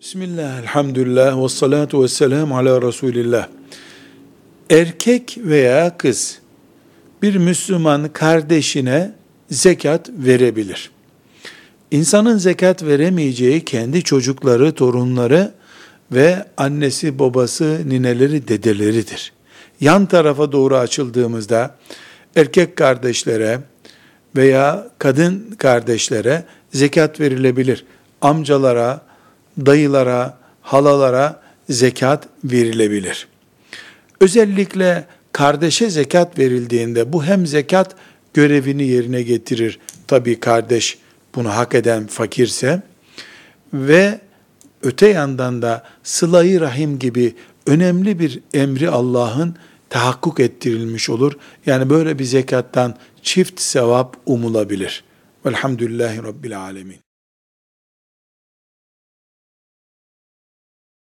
Bismillah, elhamdülillah, ve salatu ve selamu ala Resulillah. Erkek veya kız bir Müslüman kardeşine zekat verebilir. İnsanın zekat veremeyeceği kendi çocukları, torunları ve annesi, babası, nineleri, dedeleridir. Yan tarafa doğru açıldığımızda erkek kardeşlere veya kadın kardeşlere zekat verilebilir. Amcalara, dayılara, halalara zekat verilebilir. Özellikle kardeşe zekat verildiğinde bu hem zekat görevini yerine getirir. Tabi kardeş bunu hak eden fakirse ve öte yandan da sılayı rahim gibi önemli bir emri Allah'ın tahakkuk ettirilmiş olur. Yani böyle bir zekattan çift sevap umulabilir. Velhamdülillahi Rabbil Alemin.